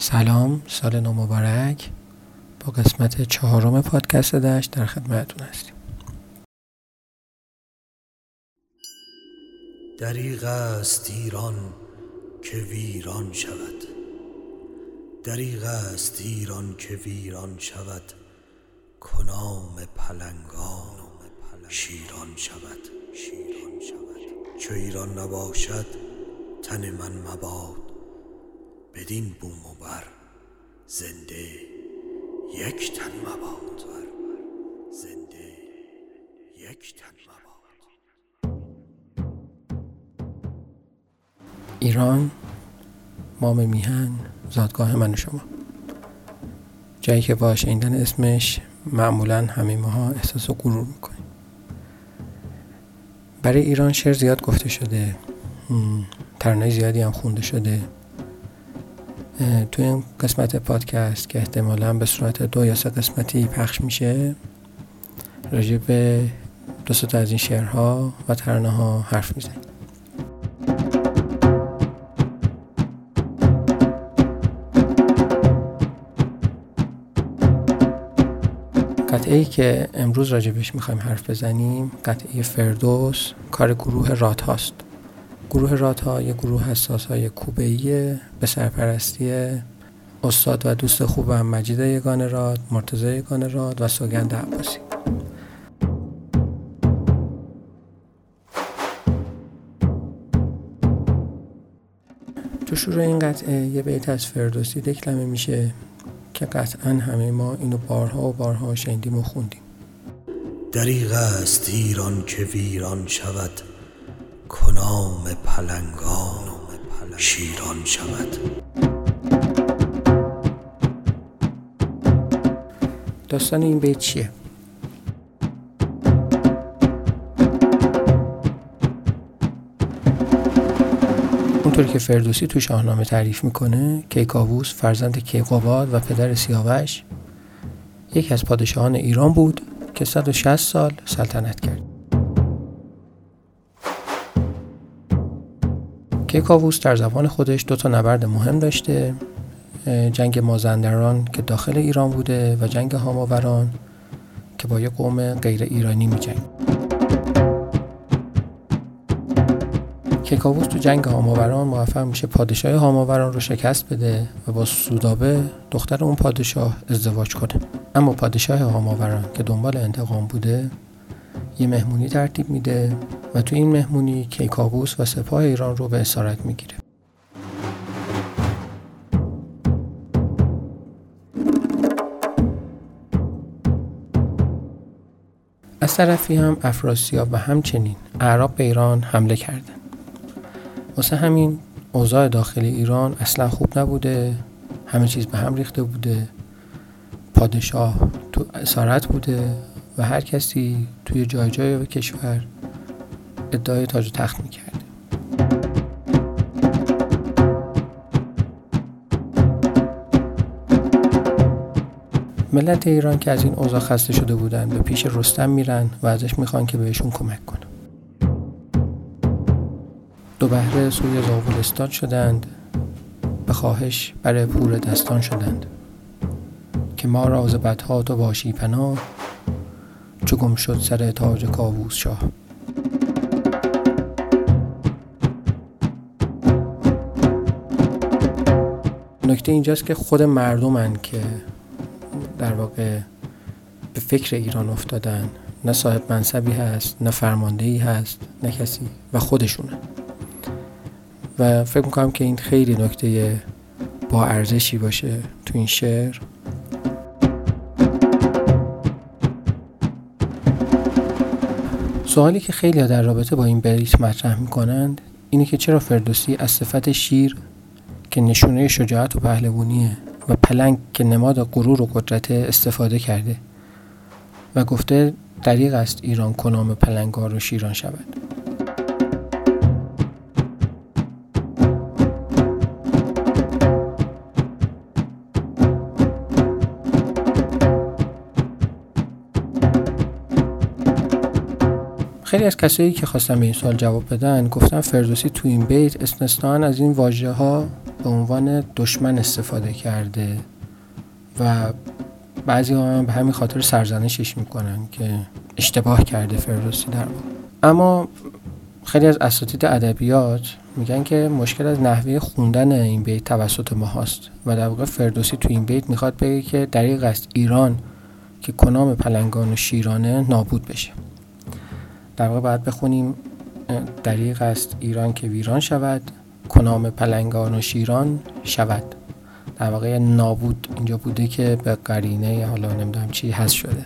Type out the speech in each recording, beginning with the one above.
سلام سال نو مبارک. با قسمت چهارم پادکست دشت در خدمتتون هستیم. دریغ است ایران که ویران شود. دریغ است ایران که ویران شود. کنام پلنگان شیران شود. شیران شود. چو ایران نباشد تن من مباد. بدین بوم و بر زنده یک تن مباد زنده یک تن ایران مام میهن زادگاه من و شما. جایی که با شنیدن اسمش معمولا همه ماها احساس و غرور می‌کنیم برای ایران شعر زیاد گفته شده ترانه زیادی هم خونده شده. توی این قسمت پادکست که احتمالا به صورت دو یا سه قسمتی پخش میشه راجع به دو تا از این شعرها و ترانه ها حرف می‌زنیم. قطعه که امروز راجبش می‌خوایم حرف بزنیم قطعه فردوس کار گروه رات هاست گروه رات یه گروه حساس های کوبهیه به سرپرستی استاد و دوست خوبم مجید یگان راد مرتضی یگان راد و سوگند عباسی. تو شروع این قطعه یه بیت از فردوسی دکلمه میشه که قطعا همه ما اینو بارها و بارها شنیدیم و خوندیم. دریغ است ایران که ویران شود. کنام پلنگان شیران شود داستان این بیت چیه؟ اونطوری که فردوسی تو شاهنامه تعریف می‌کنه کیکاووس فرزند کیقوباد و پدر سیاوش یکی از پادشاهان ایران بود که 160 سال سلطنت کرد کیکاووس در زبان خودش دو تا نبرد مهم داشته جنگ مازندران که داخل ایران بوده و جنگ هاماوران که با یک قوم غیر ایرانی می جنگ. کیکاووس تو جنگ هاماوران موفق میشه پادشاه هاماوران رو شکست بده و با سودابه دختر اون پادشاه ازدواج کنه اما پادشاه هاماوران که دنبال انتقام بوده یه مهمونی ترتیب میده تو این مهمونی کیکاووس و سپاه ایران رو به اسارت می‌گیره. از طرفی هم افراسیاب و همچنین اعراب به ایران حمله کردن. واسه همین اوضاع داخلی ایران اصلا خوب نبوده همه چیز به هم ریخته بوده پادشاه تو اسارت بوده و هر کسی توی جای جای کشور ادعای تاج و تخت می‌کرده ملت ایران که از این اوضاع خسته شده بودن به پیش رستم میرن و ازش می‌خوان که بهشون کمک کنه دو بهره سوی زاولستان شدند. به خواهش برای پور دستان شدند. که ما راز بدها تو باشی پناه چو گم شد سر تاج کاووس شاه. نکته اینجاست که خود مردمن که در واقع به فکر ایران افتادن نه صاحب منصبی هست نه فرماندهی هست نه کسی و خودشونه. و فکر می‌کنم که این خیلی نکته با ارزشی باشه تو این شعر. سوالی که خیلی در رابطه با این بیت مطرح می‌کنند اینه که چرا فردوسی از صفت شیر که نشونه شجاعت و پهلوانیه و پلنگ که نماد غرور و قدرت استفاده کرده و گفته دریغ است ایران کنام پلنگار و شیران شود. خیلی از کسایی که خواستن به این سوال جواب بدن گفتن فردوسی تو این بیت استثنان از این واژه ها به عنوان دشمن استفاده کرده و بعضی هم به همین خاطر سرزنشش می‌کنن که اشتباه کرده فردوسی در اما خیلی از اساتید ادبیات میگن که مشکل از نحوه خوندن این بیت توسط ما هست و در واقع فردوسی تو این بیت می‌خواد بگه که دریق است ایران که کنام پلنگان و شیرانه نابود بشه. در واقع باید بخونیم دریق است ایران که ویران شود. کنام پلنگان و شیران شود. در واقع نابود اینجا بوده که به قرینه حالا نمی‌دونم چی هست شده.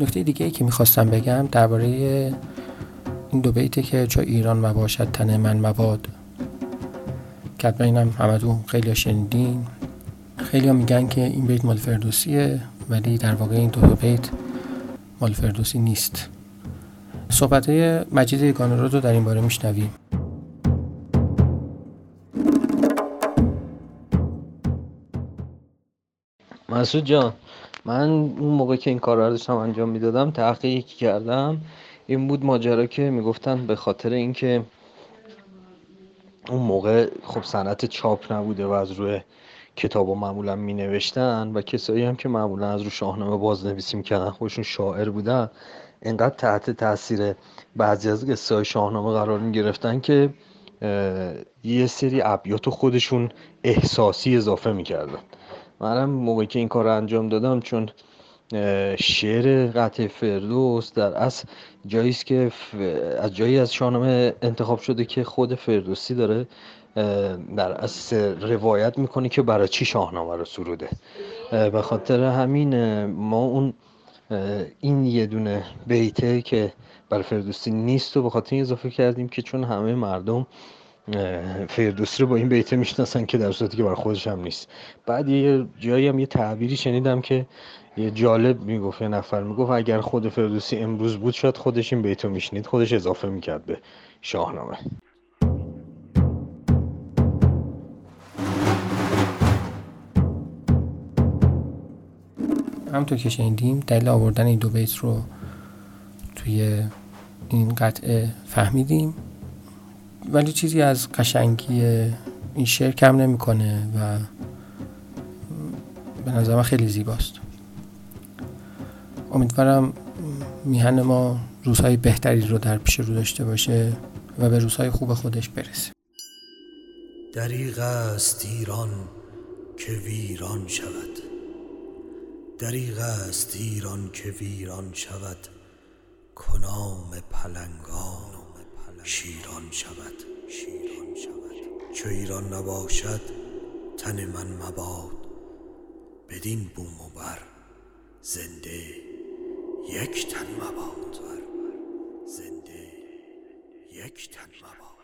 نکته دیگه ای که می‌خواستم بگم درباره این دو بیته که چو ایران مباشد تن من مباد. که اینم همتون خیلی شنیدین. خیلی میگن که این بیت مال فردوسیه ولی در واقع این دو, دو بیت مال فردوسی نیست. صحبت مجید یگانه رو در این باره میشنویم. مسعود جان من اون موقع که این کار رو داشتم انجام می‌دادم تحقیقی کردم. این بود ماجرا که می‌گفتن به خاطر اینکه اون موقع خب صنعت چاپ نبوده و از روی کتاب و معمولا می نوشتن و کسایی هم که معمولا از رو شاهنامه بازنویسی می‌کردن خودشون شاعر بودن. انقدر تحت تاثیر بعضی از قصه شاهنامه قرار می گرفتن که یه سری ابیات خودشون احساسی اضافه می‌کردن. منم موقعی که این کار رو انجام دادم چون شعر قطع فردوس در اصل جایی است که از جایی از شاهنامه انتخاب شده که خود فردوسی داره در اصل روایت می‌کنه که برای چی شاهنامه رو سروده. به خاطر همین ما اون این یه دونه بیته که برای فردوسی نیست و به این اضافه کردیم که چون همه مردم فردوسی رو با این بیته می‌شناسن که در صورتی که برای خودش هم نیست. بعد یه جایی هم یه تعبیری شنیدم که یه جالب می‌گفت یه نفر می‌گفت اگر خود فردوسی امروز بود شاید خودش این بیتو میشنید خودش اضافه می‌کرد به شاهنامه. همطور که شنیدیم دلیل آوردن این دو بیت رو توی این قطعه فهمیدیم. ولی چیزی از قشنگی این شعر کم نمی‌کنه و به نظر خیلی زیباست. امیدوارم میهن ما روزهای بهتری رو در پیش رو داشته باشه و به روزهای خوب خودش برسه. دریغ است ایران که ویران شود. دریغ است ایران که ویران شود. کنام پلنگان شیران شود شیران شود. چو ایران نباشد تن من مباد. بدین بوم و بر زنده یک تن مباد. زنده یک تن مباد.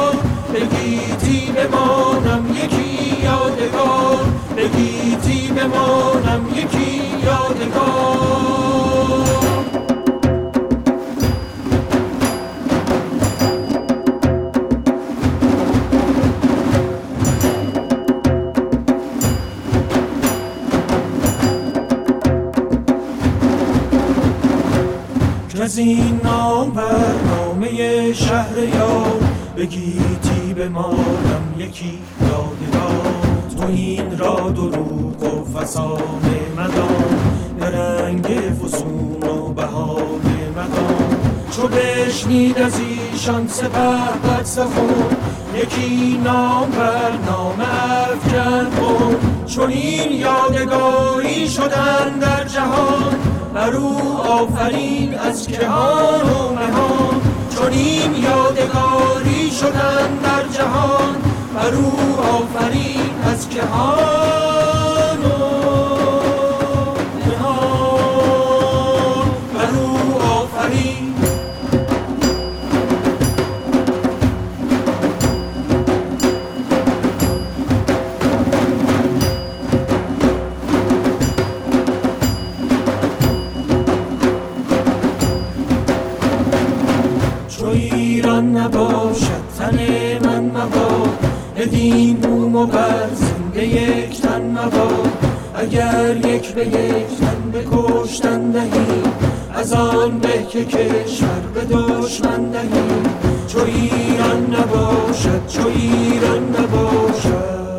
بمانم یکی یادگار. بگیتی بمانم یکی یادگار. از این نام برنامه شهر یا بگیتی به ما یکی یادگار تو این را دروغ و فسانه مدان به رنگ فسون و بهار مدان چو بشنید از ایشان سپه بد سخون یکی نام بر نام افکن کن چون این یادگاری شدن در جهان. بر او آفرین از کهان و مهان. چون این یادگاری شدن در جهان. بر او آفرین از کهان و مهان بر او آفرین چو ایران نباشد بدین بوم و بر زنده یک تن مباد اگر یک به یک تن به کشتن دهیم از آن به که کشور به دشمن دهیم چو ایران نباشد چو ایران نباشد.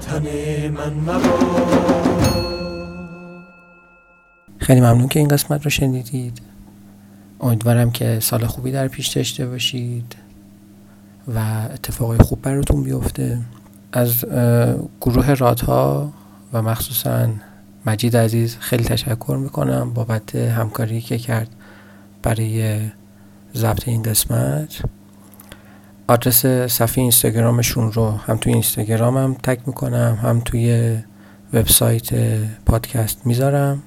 تن من مباد خیلی ممنون که این قسمت رو شنیدید. امیدوارم که سال خوبی در پیش داشته باشید. و اتفاقای خوب براتون بیفته. از گروه رادها و مخصوصا مجید عزیز خیلی تشکر می‌کنم بابت همکاری که کرد برای ضبط این قسمت. آدرس صفحه اینستاگرامشون رو هم توی اینستاگرامم تک می‌کنم هم توی وبسایت پادکست می‌ذارم.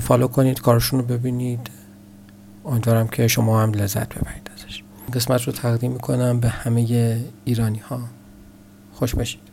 فالو کنید کارشون رو ببینید. امیدوارم که شما هم لذت ببرید. قسمت رو تقدیم می‌کنم به همه ایرانی ها خوش باشید.